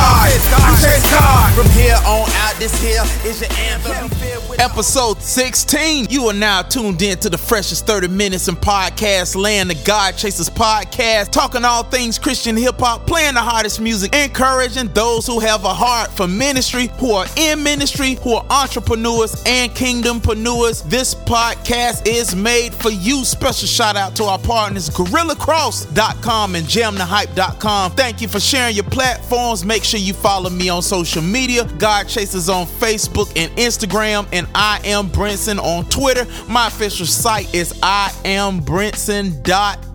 I chase God. From here on out, this here is your anthem. Episode 16. You are now tuned in to the freshest 30 minutes in podcast land, the God Chasers podcast, talking all things Christian hip hop, playing the hottest music, encouraging those who have a heart for ministry, who are in ministry, who are entrepreneurs and kingdompreneurs. This podcast is made for you. Special shout out to our partners, GorillaCross.com and JamTheHype.com. Thank you for sharing your platforms. Make sure you follow me on social media. God Chasers on Facebook and Instagram, and I am Brinson on Twitter. My official site is iambrinson.com.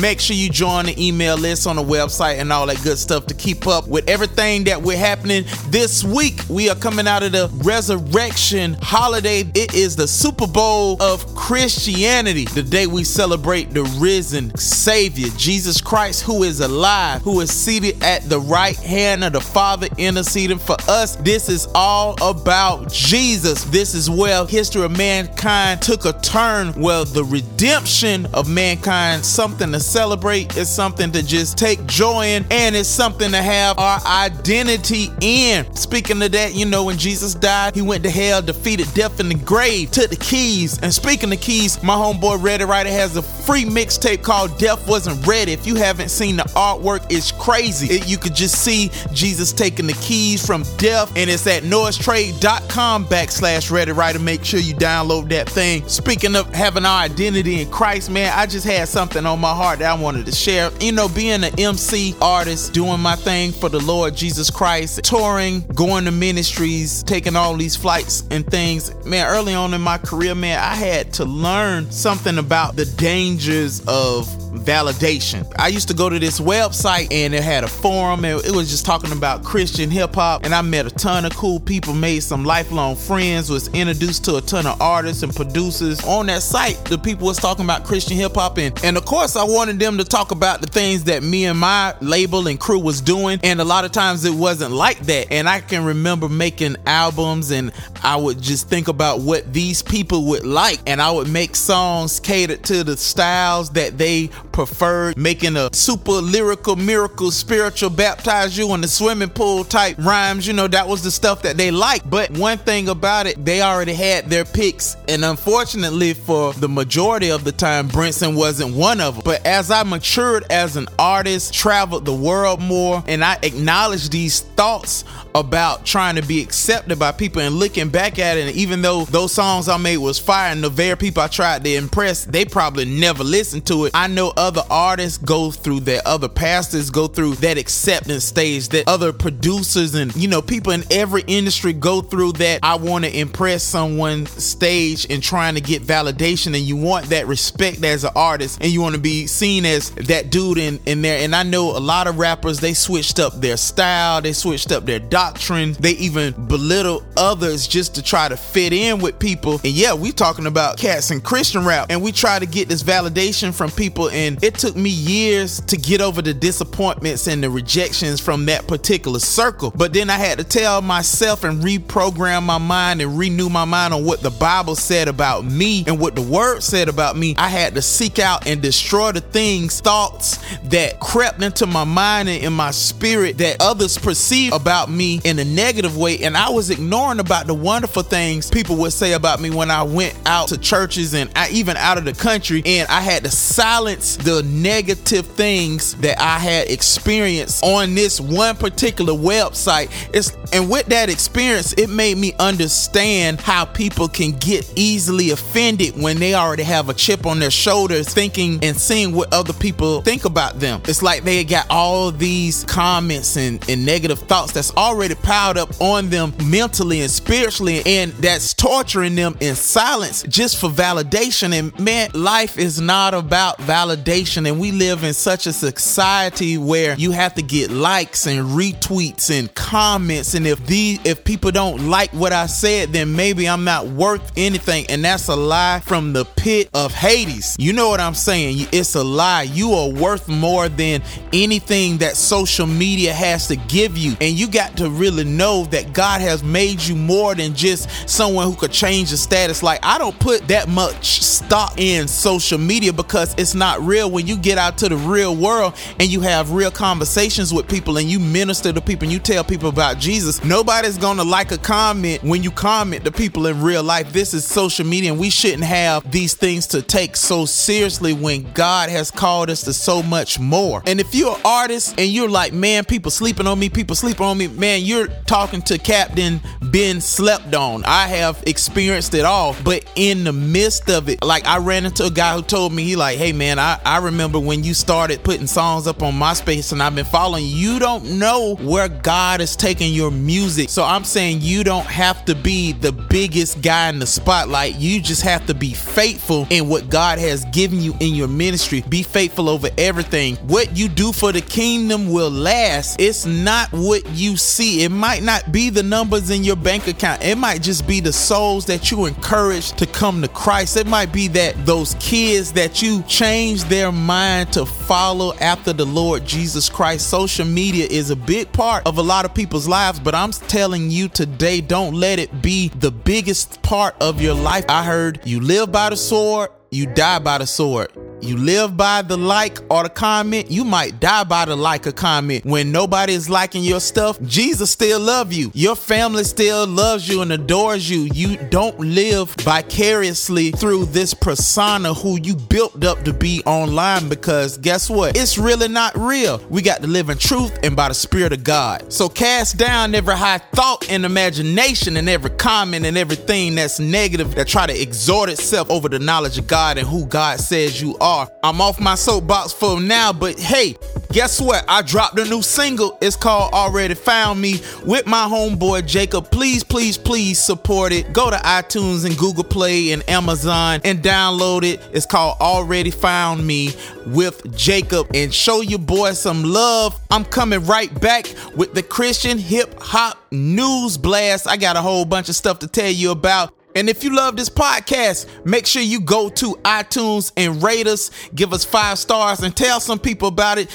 Make sure you join the email list on the website and all that good stuff to keep up with everything that we're happening this week. We are coming out of the resurrection holiday. It is the Super Bowl of Christianity, the day we celebrate the risen Savior, Jesus Christ, who is alive, who is seated at the right hand of the Father, interceding for us. This is all about Jesus. This is where history of mankind took a turn, where the redemption of mankind, something to celebrate, it's something to just take joy in, and it's something to have our identity in. Speaking of that, you know, when Jesus died, he went to hell, defeated death in the grave, took the keys. And speaking of keys, my homeboy Ready Writer has a free mixtape called Death Wasn't Ready. If you haven't seen the artwork, it's crazy. It, you could just see Jesus taking the keys from death, and it's at noisetrade.com backslash Ready Writer. Make sure you download that thing. Speaking of having our identity in Christ, man, I just had something on my heart that I wanted to share. You know, being an MC artist, doing my thing for the Lord Jesus Christ, touring, going to ministries, taking all these flights and things. Man, early on in my career, man, I had to learn something about the dangers of validation. I used to go to this website and it had a forum. And it was just talking about Christian hip hop. And I met a ton of cool people, made some lifelong friends, was introduced to a ton of artists and producers. On that site. The people was talking about Christian hip hop. And and of course I wanted them to talk about the things that me and my label and crew was doing. And a lot of times it wasn't like that. And I can remember making albums and I would just think about what these people would like. And I would make songs catered to the styles that they preferred making a super lyrical miracle spiritual baptize you in the swimming pool type rhymes. You know that was the stuff that they liked. But one thing about it they already had their picks. And unfortunately for the majority of the time Brinson wasn't one of them but as I matured as an artist traveled the world more and I acknowledged these thoughts about trying to be accepted by people and looking back at it and even though those songs I made was fire and the very people I tried to impress they probably never listened to it. I know other artists go through that other pastors go through that acceptance stage that other producers and you know people in every industry go through that. I want to impress someone stage and trying to get validation and you want that respect as an artist and you want to be seen as that dude in in there. And I know a lot of rappers they switched up their style they switched up their doctrine they even belittle others just to try to fit in with people. And yeah we talking about cats and Christian rap and we try to get this validation from people and it took me years to get over the disappointments and the rejections from that particular circle. But then I had to tell myself and reprogram my mind and renew my mind on what the Bible said about me and what the word said about me. I had to seek out and destroy the things, thoughts that crept into my mind and in my spirit that others perceive about me in a negative way. And I was ignoring about the wonderful things people would say about me when I went out to churches and I, even out of the country. And I had to silence the negative things that I had experienced on this one particular website. It's and with that experience, it made me understand how people can get easily offended when they already have a chip on their shoulders, thinking and seeing what other people think about them. It's like they got all these comments and, and negative thoughts that's already piled up on them mentally and spiritually, and that's torturing them in silence just for validation. And man, life is not about validation validation and we live in such a society where you have to get likes and retweets and comments and if the if people don't like what I said then maybe I'm not worth anything and that's a lie from the pit of Hades. You know what I'm saying? It's a lie. You are worth more than anything that social media has to give you and you got to really know that God has made you more than just someone who could change the status like I don't put that much stock in social media because it's not real when you get out to the real world and you have real conversations with people and you minister to people and you tell people about Jesus. Nobody's to like a comment when you comment to people in real life. This is social media and we shouldn't have these things to take so seriously when God has called us to so much more. And if you're an artist and you're like, man, people sleeping on me, people sleeping on me, man, you're talking to Captain Ben slept on. I have experienced it all, but in the midst of it, like I ran into a guy who told me, he like, hey man, I, I remember when you started putting songs up on MySpace and I've been following you. You don't know where God is taking your music. So I'm saying you don't have to be the biggest guy in the spotlight. You just have to be faithful in what God has given you in your ministry. Be faithful over everything. What you do for the kingdom will last. It's not what you see. It might not be the numbers in your bank account. It might just be the souls that you encourage to come to Christ. It might be that those kids that you change their mind to follow after the Lord Jesus Christ. Social media is a big part of a lot of people's lives, but I'm telling you today, don't let it be the biggest part of your life. I heard you live by the sword, you die by the sword. You live by the like or the comment, you might die by the like or comment. When nobody is liking your stuff, Jesus still love you. Your family still loves you and adores you. You don't live vicariously through this persona who you built up to be online because guess what? It's really not real. We got to live in truth and by the Spirit of God. So cast down every high thought and imagination and every comment and everything that's negative that try to exhort itself over the knowledge of God and who God says you are are. I'm off my soapbox for now, but hey, guess what? I dropped a new single. It's called Already Found Me with my homeboy Jacob. Please, please, please support it. Go to iTunes and Google Play and Amazon and download it. It's called Already Found Me with Jacob and show your boy some love. I'm coming right back with the Christian hip hop news blast. I got a whole bunch of stuff to tell you about. And if you love this podcast, make sure you go to iTunes and rate us, give us five stars, and tell some people about it.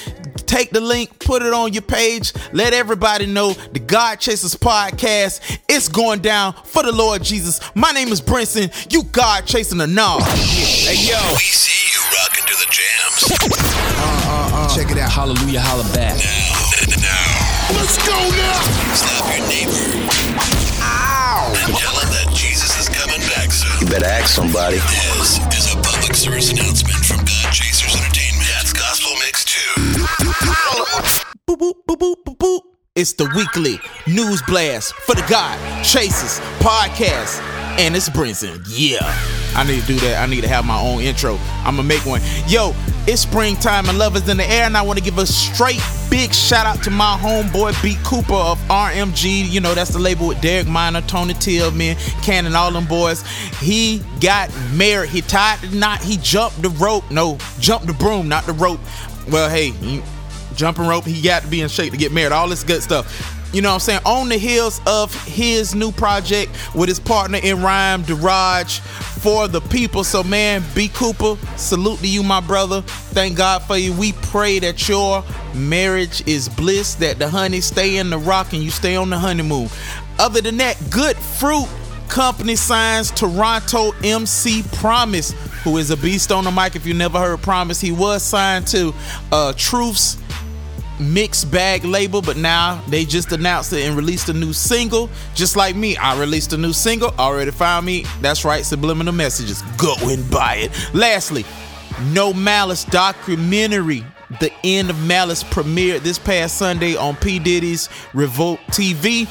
Take the link, put it on your page, let everybody know the God Chasers podcast is going down for the Lord Jesus. My name is Brinson. You God chasing the knob. Hey yo. We see you rocking to the jams. Uh, uh, uh. Check it out. Hallelujah, holla back. Now, now. Let's go now. Slap your neighbor. You better ask somebody. This is a public service announcement from God Chasers Entertainment. That's Gospel Mix 2. Boop, boop, boop, boop, boop, boop. It's the weekly news blast for the God Chasers podcast. And it's Brinson. Yeah. I need to do that. I need to have my own intro. I'm to make one. Yo, it's springtime and love is in the air. And I want to give a straight big shout out to my homeboy B Cooper of RMG. You know, that's the label with Derek Minor, Tony Tillman, Canon, all them boys. He got married. He tied the knot. He jumped the rope. No, jumped the broom, not the rope. Well, hey, he- jumping rope. He got to be in shape to get married. All this good stuff. You know what I'm saying? On the heels of his new project with his partner in rhyme, Deraj, for the people. So, man, B. Cooper, salute to you, my brother. Thank God for you. We pray that your marriage is bliss, that the honey stay in the rock and you stay on the honeymoon. Other than that, good fruit company signs Toronto MC Promise, who is a beast on the mic. If you never heard Promise, he was signed to uh, Truth's mixed bag label, but now they just announced it and released a new single. Just like me, I released a new single. Already found me. That's right, subliminal messages. Go and buy it. Lastly, No Malice documentary. The End of Malice premiered this past Sunday on P. Diddy's Revolt TV.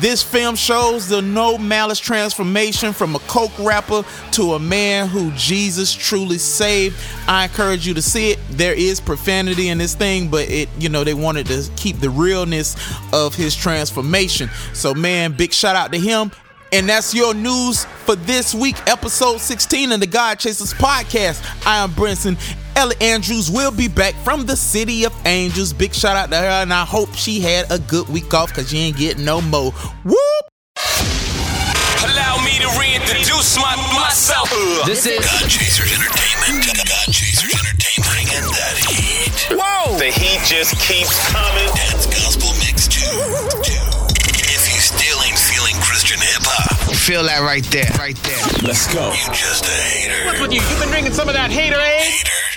This film shows the No Malice transformation from a coke rapper to a man who Jesus truly saved. I encourage you to see it. There is profanity in this thing, but it, you know, they wanted to keep the realness of his transformation. So, man, big shout out to him. And that's your news for this week, episode 16 of the God Chasers podcast. I am Brinson, Ellie Andrews will be back from the City of Angels. Big shout out to her, and I hope she had a good week off because she ain't getting no more. Whoop! Allow me to reintroduce my, myself. This is God Chasers Entertainment. God Chasers Entertainment. Bringing that heat. Whoa! The heat just keeps coming. That's Gospel Mix 2. If you still ain't feeling Christian hip hop, feel that right there, right there. Let's go. you just a hater. What's with you? You've been drinking some of that hater, eh? Hater, hater.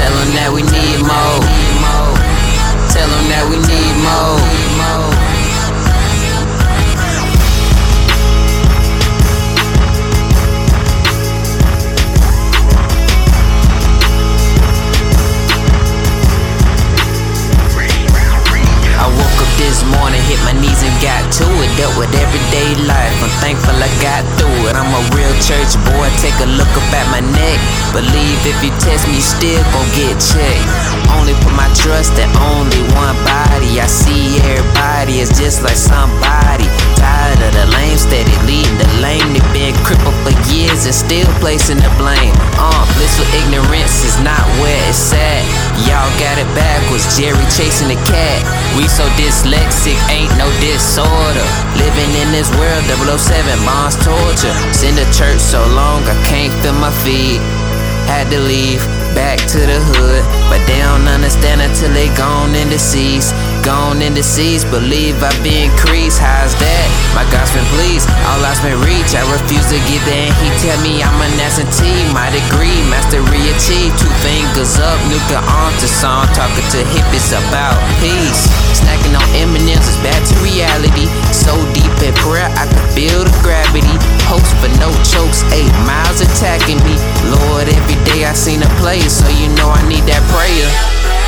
Tell them that we need more. Tell them that we need more. I woke up this morning, hit my knees and got to it. Dealt with everyday life. I'm thankful I got through it. I'm a real church boy. Take a look up at my neck. Believe if you test me, still gon' get checked. Only put my trust in only one body. I see everybody as just like somebody. Tired of the lame, steady leading the lame. They been crippled for years and still placing the blame. Uh, blissful ignorance is not where it's at. Y'all got it backwards. Jerry chasing the cat. We so dyslexic, ain't no disorder. Living in this world, 007 bonds torture. Seen the church so long, I can't feel my feet. Had to leave, back to the hood. But they don't understand until they gone the seas. Gone in the seas, believe I be increased. How's that? My God's been pleased, all I's been reached. I refuse to get there, and he tell me I'm an absentee. My degree, mastery achieved. Two fingers up, nuclear arms to song. Talking to hippies about peace. Snacking on M&M's is back to reality. So deep in prayer, I can feel the gravity. Hopes but no chokes, eight miles attacking me. Lord, every day I seen a player, so you know I need that prayer.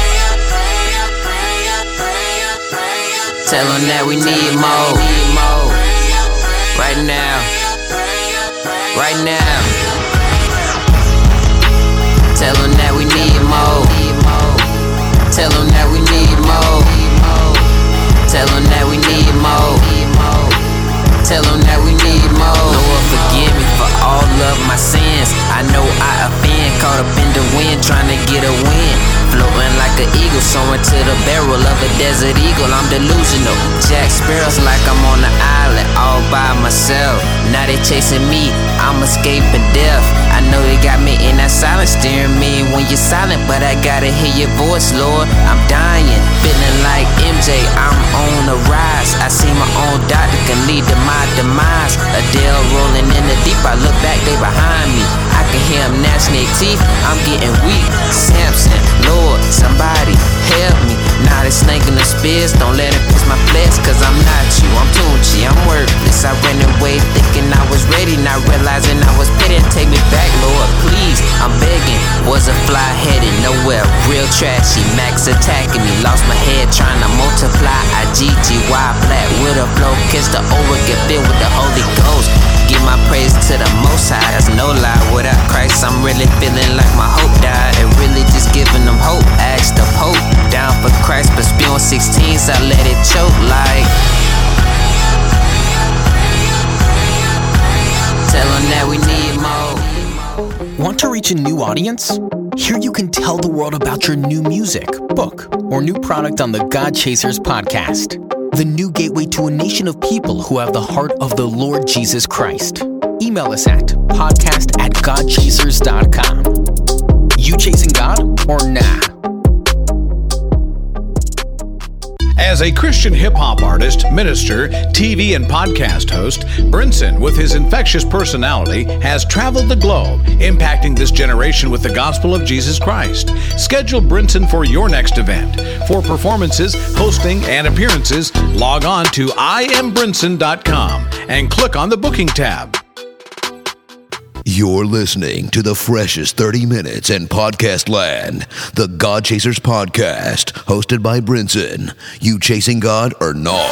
Tell them that we need more. Right now. Right now. Tell them that we need more. Tell them that we need more. Tell them that we need more. Tell them that we need of my sins. I know I offend, caught up in the wind, trying to get a win. Floating like an eagle, soaring to the barrel of a desert eagle. I'm delusional. Jack Sparrow's like I'm on an island all by myself. Now they chasing me, I'm escaping death. I know they got me in that silence, steering me when you're silent, but I gotta hear your voice, Lord. I'm dying, feeling like MJ, I'm on the rise. I see my own doctor can lead to my demise. Adele rolling in the deep, I look back, they behind me. I can hear them gnashing their teeth, I'm getting weak. Samson, Lord, somebody help me. Now they snaking the spears, don't let it pierce my flesh, cause I'm not you. I'm Tunchi, I'm worthless. I ran away thinking I was ready, not realizing I was pitting. Take me back, Lord, please. I'm begging. Was a fly headed nowhere, real trashy. Max attacking me, lost my head trying to multiply. I GGY with a flow, kiss the over, get filled with the Holy Ghost. Give my praise to the Most High, that's no lie. Without Christ, I'm really feeling like my hope died. And really just giving them hope. Ask the Pope, a new audience? Here you can tell the world about your new music, book, or new product on the God Chasers podcast. The new gateway to a nation of people who have the heart of the Lord Jesus Christ. Email us at podcast at godchasers.com. You chasing God or nah? As a Christian hip hop artist, minister, TV, and podcast host, Brinson, with his infectious personality, has traveled the globe, impacting this generation with the gospel of Jesus Christ. Schedule Brinson for your next event. For performances, hosting, and appearances, log on to iambrinson.com and click on the booking tab. You're listening to the freshest 30 minutes in podcast land. The God Chasers Podcast, hosted by Brinson. You chasing God or no?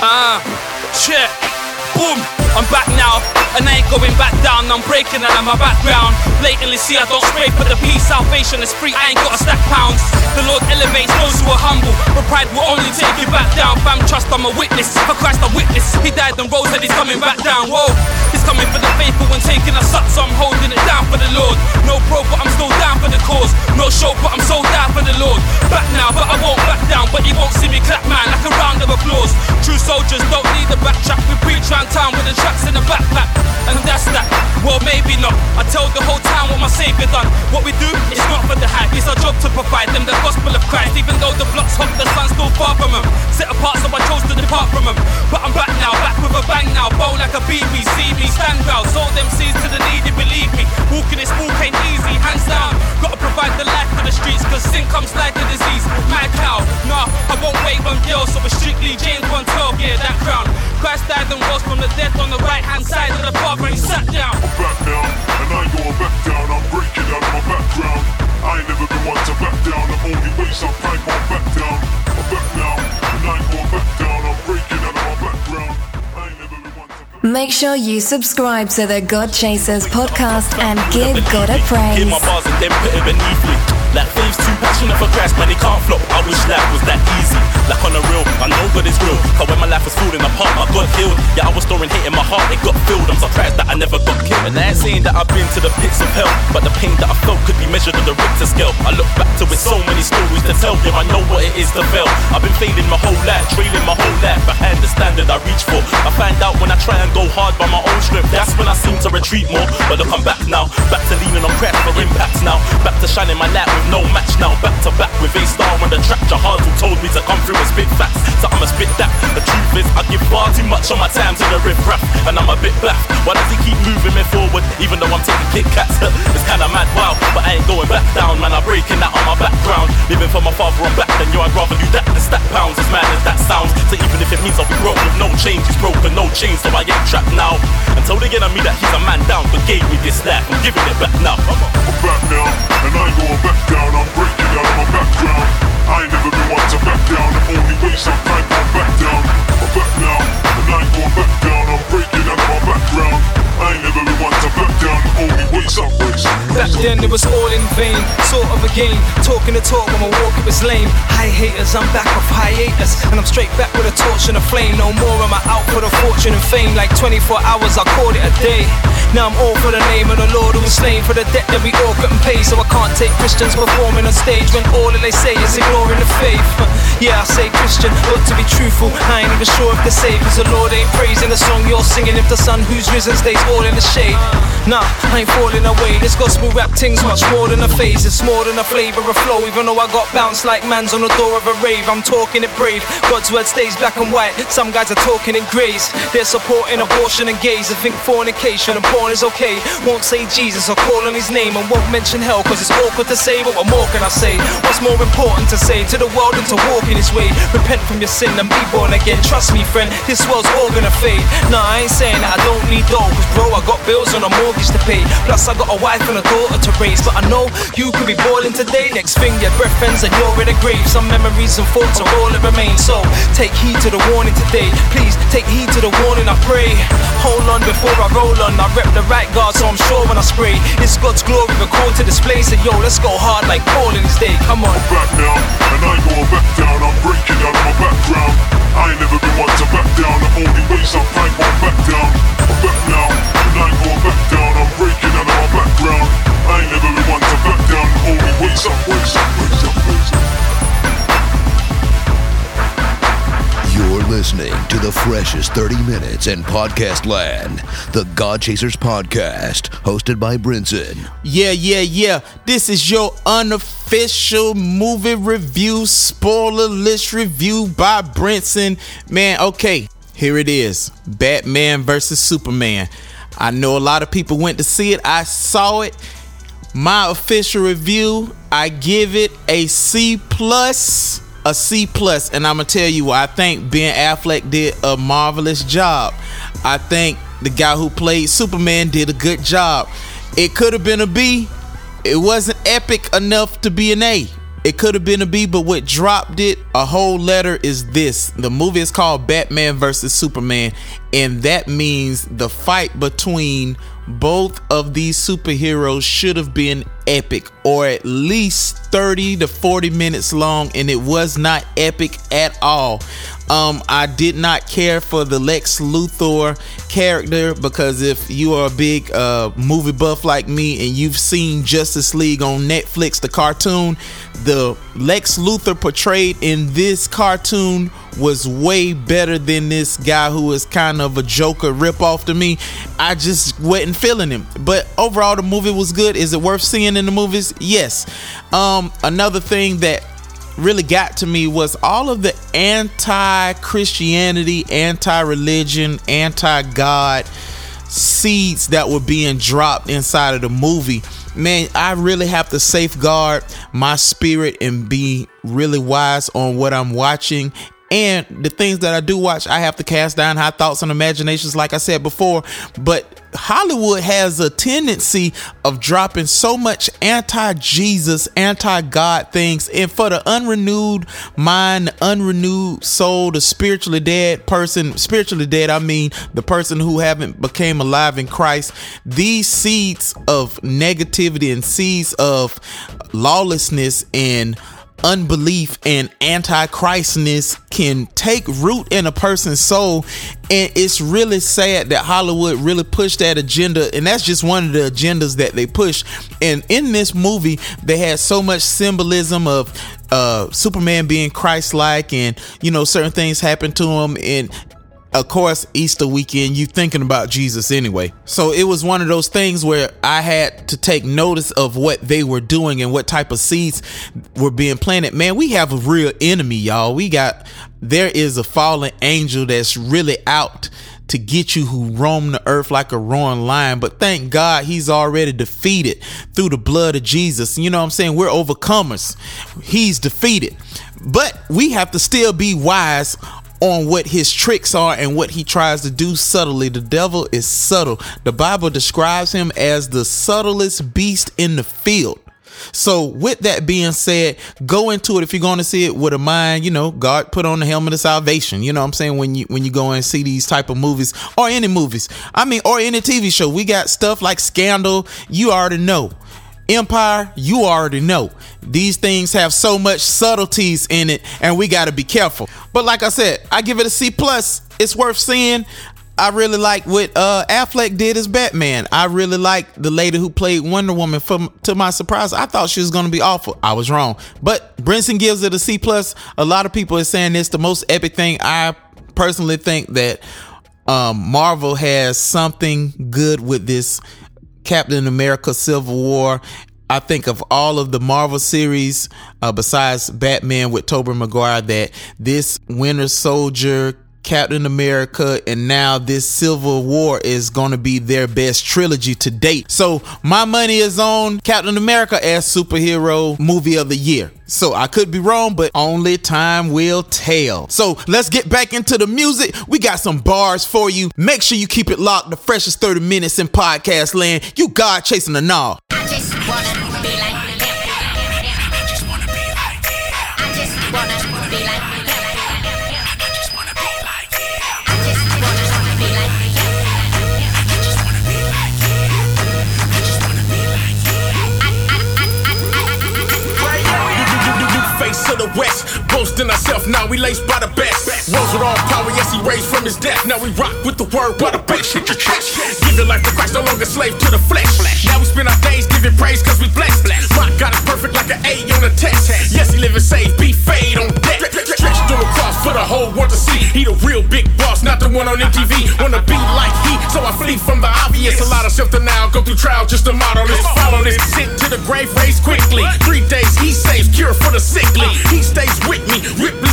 Ah, shit. Boom. I'm back now, and I ain't going back down. I'm breaking out of my background. Blatantly see I don't spray for the peace. Salvation is free, I ain't got a stack pounds. The Lord elevates those who are humble, but pride will only take you back down. Fam, trust I'm a witness. For Christ, I witness. He died and rose and he's coming back down. Whoa, he's coming for the faithful and taking us up, so I'm holding it down for the Lord. No pro, but I'm still down for the cause. No show, but I'm so down for the Lord. Back now, but I won't back down. But you won't see me clap, man, like a round of applause. True soldiers don't need a backtrack. We preach round town with the tracks in the backpack. And that's that. Well, maybe not. I told the whole what my savior done. What we do, it's not for the hype. It's our job to provide them the gospel of Christ. Even though the block's hot, the sun's still far from them. Set apart, so I chose to depart from them. But I'm back now, back with a bang now. Bow like a BB, see me, stand proud. Sold them seeds to the needy, believe me. Walking this walk ain't easy, hands down. Gotta provide the life for the streets, cause sin comes like a disease. Mad cow, nah, I won't wait on girls, so it's strictly James 112, yeah, that crown. Christ died and rose from the dead on the right hand side of the Father, and he sat down. I'm back now, and I ain't going back down. I'm breaking out of my background. I ain't never been one to back down. The only way some I ain't going back down. I'm back now, and I ain't going back down. I'm breaking out of my background. I ain't never been one to Make sure you subscribe to the God Chasers podcast and give God a praise. My. Like fave's too passionate for Christ, man, he can't flop. I wish life was that easy. Like on the real, I know God is real. Cause when my life was falling apart, I got healed. Yeah, I was storing hate in my heart, it got filled. I'm surprised that I never got killed. And I ain't saying that I've been to the pits of hell, but the pain that I felt measured on the Richter scale. I look back to it, so many stories to tell. Yeah, I know what it is to fail. I've been failing my whole life, trailing my whole life behind the standard I reach for. I find out when I try and go hard by my own strength, that's when I seem to retreat more. But look, I'm back now, back to leaning on craft for impacts now, back to shining my light with no match now, back to back with A star on the track. Jahad who told me to come through and spit facts, so I'ma spit that. The truth is, I give far too much on my time to the riff rap, and I'm a bit baffed. Why does he keep moving me forward, even though I'm taking Kit Kats? it's kinda mad, wow, but I ain't going back down, man. I'm breaking out on my background, living for my father, I'm back. Then yo, I'd rather do that than stack pounds, as mad as that sounds. So even if it means I'll be broke with no change, he's broken, no change, so I ain't trapped now. And told the enemy that he's a man down, but gave me this life, I'm giving it back now. I'm back now, and I ain't going back down. I'm breaking out of my background. I ain't never been one to back down. The only way some I ain't going back down. I'm back now, and I ain't going back down. I'm breaking out of my background. I ain't never been one to back down. The only way some Back then it was all in vain, sort of a game. Talking the talk when my walk it was lame. Hi haters, I'm back off hiatus, and I'm straight back with a torch and a flame. No more am I out for the fortune and fame. Like 24 hours, I called it a day. Now I'm all for the name of the Lord who was slain for the debt that we all couldn't pay. So I can't take Christians performing on stage when all that they say is ignoring the faith. Yeah, I say Christian, but to be truthful, I ain't even sure if the Savior's the Lord ain't praising the song you're singing if the sun who's risen stays all in the shade. Nah, I ain't falling away. This gospel rap thing's much more than a phase. It's more than a flavor of flow. Even though I got bounced like man's on the door of a rave, I'm talking it brave. God's word stays black and white. Some guys are talking in grays. They're supporting abortion and gays. I think fornication and porn is okay. Won't say Jesus or call on his name and won't mention hell cause it's awkward to say. But what more can I say? What's more important to say to the world than to walk in his way? Repent from your sin and be born again. Trust me, friend, this world's all gonna fade. Nah, I ain't saying that I don't need dough. Cause bro, I got bills on a mortgage to pay. Plus, I got a wife and a daughter to raise. But I know you could be balling today. Next thing, your breath ends and you're in a grave. Some memories and thoughts are all that remain. So take heed to the warning today. Please take heed to the warning, I pray. Hold on before I roll on. I rep the right guard, so I'm sure when I spray. It's God's glory, we're called to display. So yo, let's go hard like Paul in his day. Come on. I'm back now, and I ain't going back down. I'm breaking out of my background. I ain't never been one to back down. The only way some I ain't going back down. I'm back now, and I ain't going back down. I'm breaking out of my background. I ain't never been one to back down. Only way some way some way some way some. You're listening to the freshest 30 minutes in podcast land, the God Chasers podcast, hosted by Brinson. Yeah, yeah, yeah. This is your unofficial movie review, spoiler list review by Brinson. Man, okay, here it is Batman versus Superman. I know a lot of people went to see it. I saw it. My official review, I give it a C plus, a C plus, and I'm gonna tell you why. I think Ben Affleck did a marvelous job. I think the guy who played Superman did a good job. It could have been a B. It wasn't epic enough to be an A. It could have been a B, but what dropped it a whole letter is this. The movie is called Batman versus Superman, and that means the fight between both of these superheroes should have been epic or at least 30 to 40 minutes long and it was not epic at all um i did not care for the lex luthor character because if you are a big uh movie buff like me and you've seen justice league on netflix the cartoon the lex luthor portrayed in this cartoon was way better than this guy who is kind of a joker ripoff to me. I just wasn't feeling him. But overall the movie was good. Is it worth seeing in the movies? Yes. Um another thing that really got to me was all of the anti-christianity anti-religion anti-god seeds that were being dropped inside of the movie. Man i really have to safeguard my spirit and be really wise on what i'm watching and the things that I do watch, I have to cast down high thoughts and imaginations, like I said before. But Hollywood has a tendency of dropping so much anti Jesus, anti God things. And for the unrenewed mind, the unrenewed soul, the spiritually dead person, spiritually dead, I mean the person who haven't became alive in Christ, these seeds of negativity and seeds of lawlessness and unbelief and antichristness can take root in a person's soul and it's really sad that hollywood really pushed that agenda and that's just one of the agendas that they push. And in this movie they had so much symbolism of uh superman being christ-like and you know certain things happen to him and of course, Easter weekend, you thinking about Jesus anyway. So it was one of those things where I had to take notice of what they were doing and what type of seeds were being planted. Man, we have a real enemy, y'all. We got, there is a fallen angel that's really out to get you who roam the earth like a roaring lion. But thank God he's already defeated through the blood of Jesus. You know what I'm saying? We're overcomers. He's defeated. But we have to still be wise on what his tricks are and what he tries to do subtly. The devil is subtle. The Bible describes him as the subtlest beast in the field. So, with that being said, go into it if you're going to see it with a mind, you know, God put on the helmet of salvation. You know what I'm saying? When you when you go and see these type of movies or any movies. I mean, or any TV show. We got stuff like Scandal, you already know. Empire, you already know. These things have so much subtleties in it, and we got to be careful. But like I said, I give it a C plus. It's worth seeing. I really like what uh, Affleck did as Batman. I really like the lady who played Wonder Woman. From to my surprise, I thought she was going to be awful. I was wrong. But Brinson gives it a C plus. A lot of people are saying it's the most epic thing. I personally think that um, Marvel has something good with this Captain America Civil War. I think of all of the Marvel series, uh, besides Batman with Tobey Maguire, that this Winter Soldier, Captain America, and now this Civil War is going to be their best trilogy to date. So my money is on Captain America as superhero movie of the year. So I could be wrong, but only time will tell. So let's get back into the music. We got some bars for you. Make sure you keep it locked. The freshest 30 minutes in podcast land. You God chasing the gnaw. West. Boasting ourselves, now we laced by the best. Rose with all power, yes, he raised from his death. Now we rock with the word by the bass. Hit your chest. Give your life to Christ, no longer slave to the flesh. Now we spend our days giving praise cause we blessed. Rock got it perfect like an A on a test. Yes, he living safe, be fade on deck. Stretched on the cross for the whole world to see. He the real big boss, not the one on MTV. Wanna be like he, so I flee from the obvious. A lot of self denial, go through trial just to model this. Follow this, sit grave, raise quickly. Three days he saves, cure for the sickly. He stays with me, Ripley's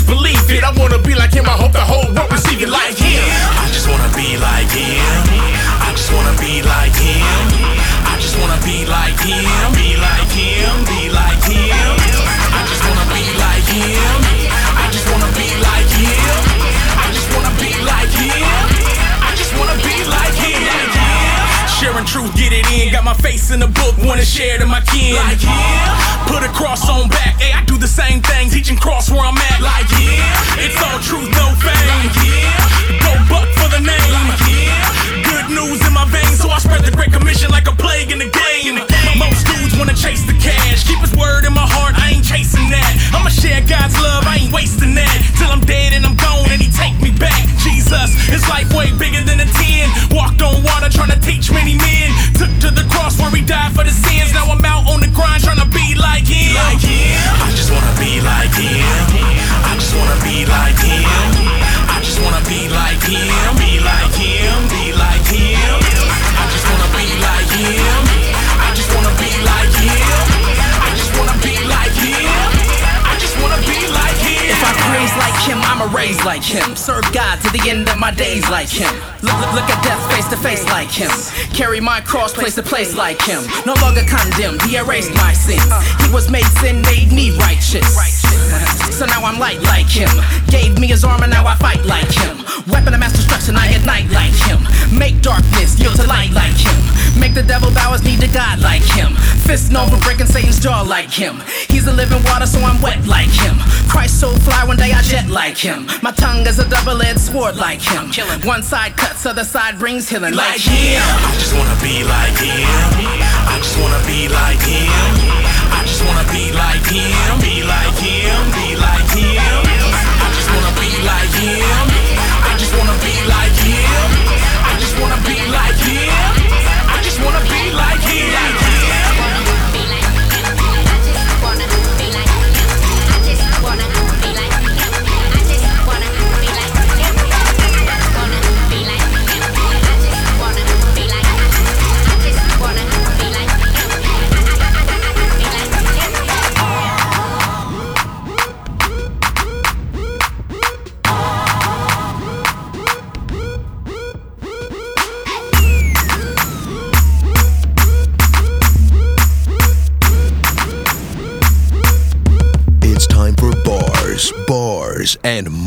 in. Got my face in the book, wanna share to my kin. Like him. Put a cross on back, hey, I do the same thing, teaching cross where I'm at. Like, yeah, it's all truth, no fame. Like, yeah, go buck for the name. Like, yeah, good news in my veins, so I spread the great commission like a plague in the game. Most dudes wanna chase the cash, keep his word in my heart, I ain't chasing that. I'ma share God's love, I ain't wasting that. Till I'm dead and I'm gone and he take me back. Jesus, his life way bigger than a 10. Walked on water trying to teach many men. The end of my days like him. Look, look, look at death face to face like him. Carry my cross place to place like him. No longer condemned, he erased my sins. He was made sin, made me righteous. So now I'm light like him. Gave me his armor, now I fight like him. Weapon of mass destruction, I ignite like him. Make darkness yield to light like him. Make the devil bow his knee to God like him. Fist known for breaking Satan's jaw like him. He's a living water, so I'm wet like him. Christ so fly, one day I jet like him. My tongue is a double-edged sword like him. One side cuts, other side brings healing like, him. I just wanna be like him. I just wanna be like him. I just wanna be like him. Be like him. Be like him. I just wanna be like him. I just wanna be like him. I just wanna be like him. I just wanna be like him.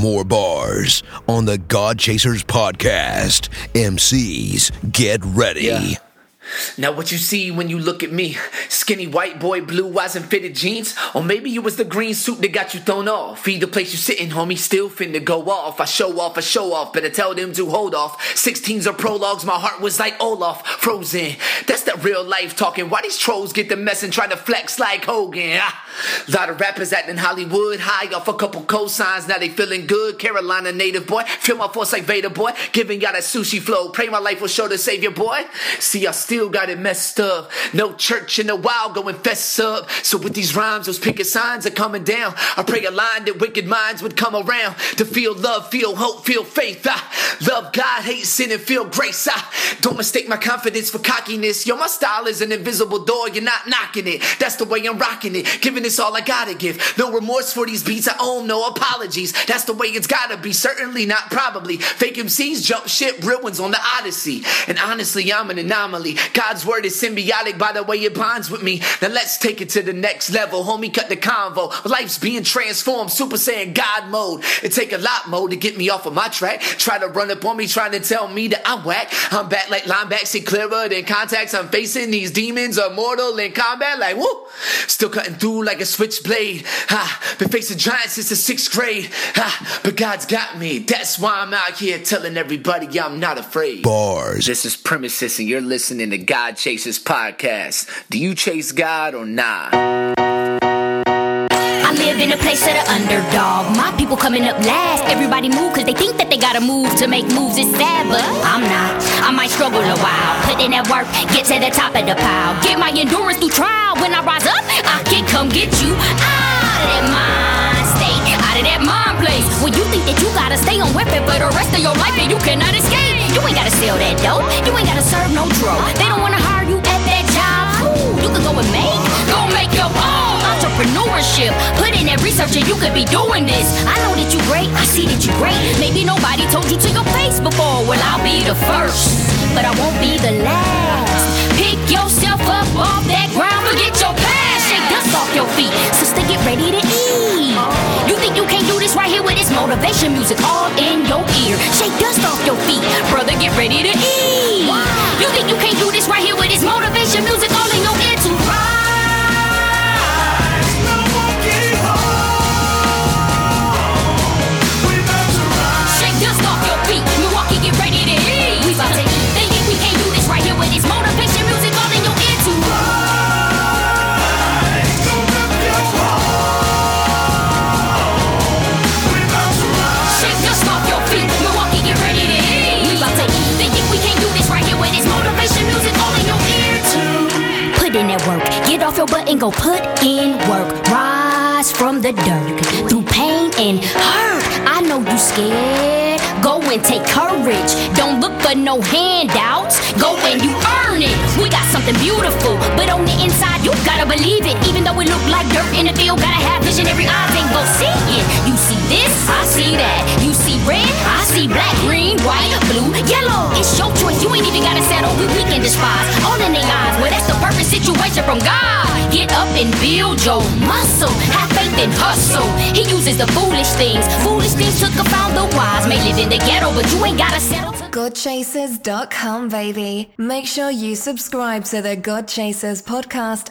More bars on the God Chasers podcast. MCs, get ready. Yeah. Now, what you see when you look at me skinny white boy, blue eyes, and fitted jeans? Or maybe it was the green suit that got you thrown off. Feed the place you sitting, homie, still finna go off. I show off, I show off, better tell them to hold off. 16s are prologues, my heart was like Olaf, frozen. That's that real life talking. Why these trolls get the mess and try to flex like Hogan? Ah. Lot of rappers acting Hollywood high off a couple cosigns, now they feeling good. Carolina native boy, feel my force like Vader boy, giving y'all that sushi flow. Pray my life will show the savior boy. See, I still got it messed up. No church in a while, going fess up. So with these rhymes, those picket signs are coming down. I pray a line that wicked minds would come around to feel love, feel hope, feel faith. I love God, hate sin, and feel grace. I don't mistake my confidence for cockiness. Yo, my style is an invisible door, you're not knocking it. That's the way I'm rocking it. Giving this all I gotta give. No remorse for these beats, I own no apologies. That's the way it's gotta be. Certainly not probably. Fake MCs jump ship, real ones on the Odyssey. And honestly, I'm an anomaly. God's word is symbiotic by the way it bonds with me. Now let's take it to the next level. Homie, cut the convo. Life's being transformed, Super Saiyan God mode. It take a lot more to get me off of my track. Try to run up on me, trying to tell me that I'm whack. I'm back like lineback, see clearer than contacts. I'm facing these demons, immortal in combat, like woo. Still cutting through like a switchblade. Ha, been facing giants since the sixth grade. Ha, but God's got me. That's why I'm out here telling everybody I'm not afraid. Bars. This is Premises, and you're listening to God Chasers Podcast. Do you chase God or not? I live in a place of the underdog. My people coming up last. Everybody move cause they think that they gotta move to make moves. It's sad, but I'm not. I might struggle a while. Put in that work, get to the top of the pile. Get my endurance through trial. When I rise up, I can come get you out of that mind state. Out of that mind place. When you think that you gotta stay on weapon for the rest of your life and you cannot escape. You ain't gotta sell that dope. You ain't gotta serve no drug. They don't wanna hire you at that job. Cool. You can go and make, go make your own entrepreneurship. Put in that research and you could be doing this. I know that you great, I see that you great. Maybe nobody told you to your face before. Well, I'll be the first, but I won't be the last. Pick yourself up off that ground, forget your past, off your feet. Sister, get ready to eat. You think you can't do this right here with this motivation music all in your ear? Shake dust off your feet, brother, get ready to eat. You think you can't do this right here with this motivation music all in your ear to go put in work. Rise from the dirt through pain and hurt. I know you scared. Go and take courage. Don't look for no handouts. Go and you earn it. We got something beautiful, but on the inside you gotta believe it. Even though it look like dirt in the field, gotta have visionary eyes and go see it. You see this, I see that. You see red, I see black, green, white, blue, yellow. It's your choice. You ain't even gotta settle. We, we can despise all in their eyes. Well, that's the perfect situation from God. Get up and build your muscle. Have faith and hustle. He uses the foolish things. Foolish things to confound the wise. May live in the ghetto, but you ain't gotta settle. To- GodChasers.com, baby. Make sure you subscribe to the God Chasers podcast